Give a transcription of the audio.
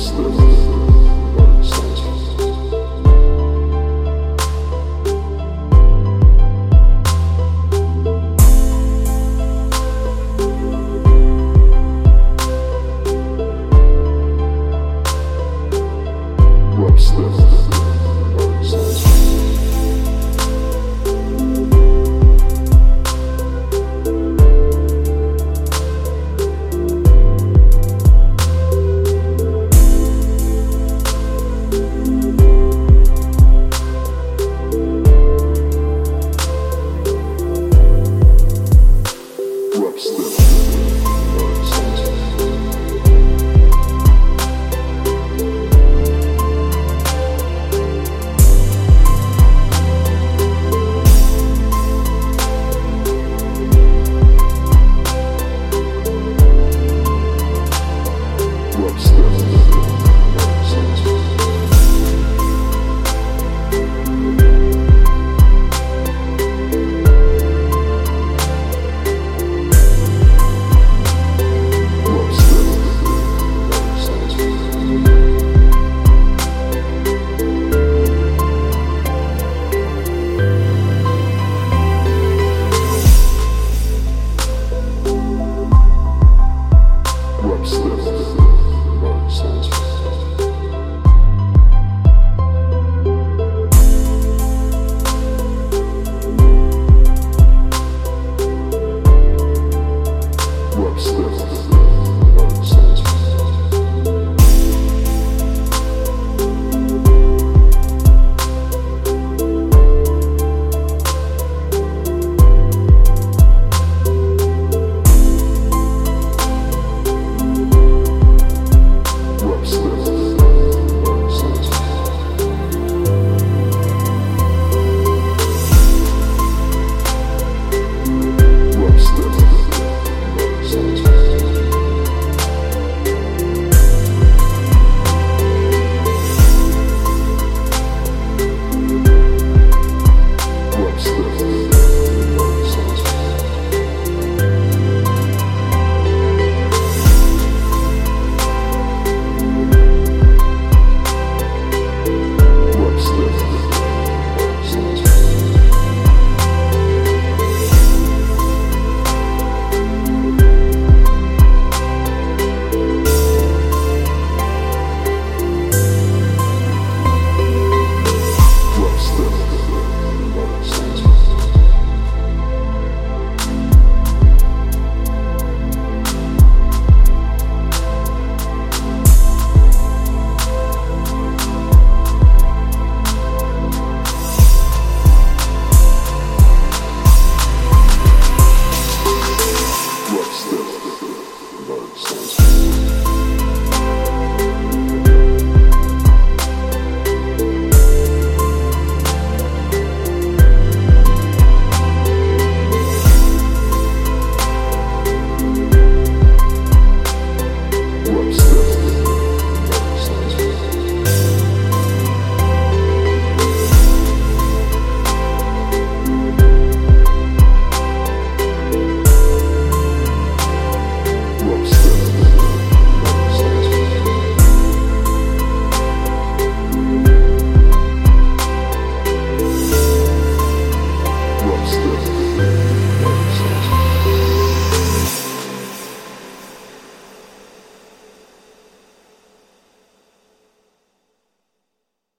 Absolutely.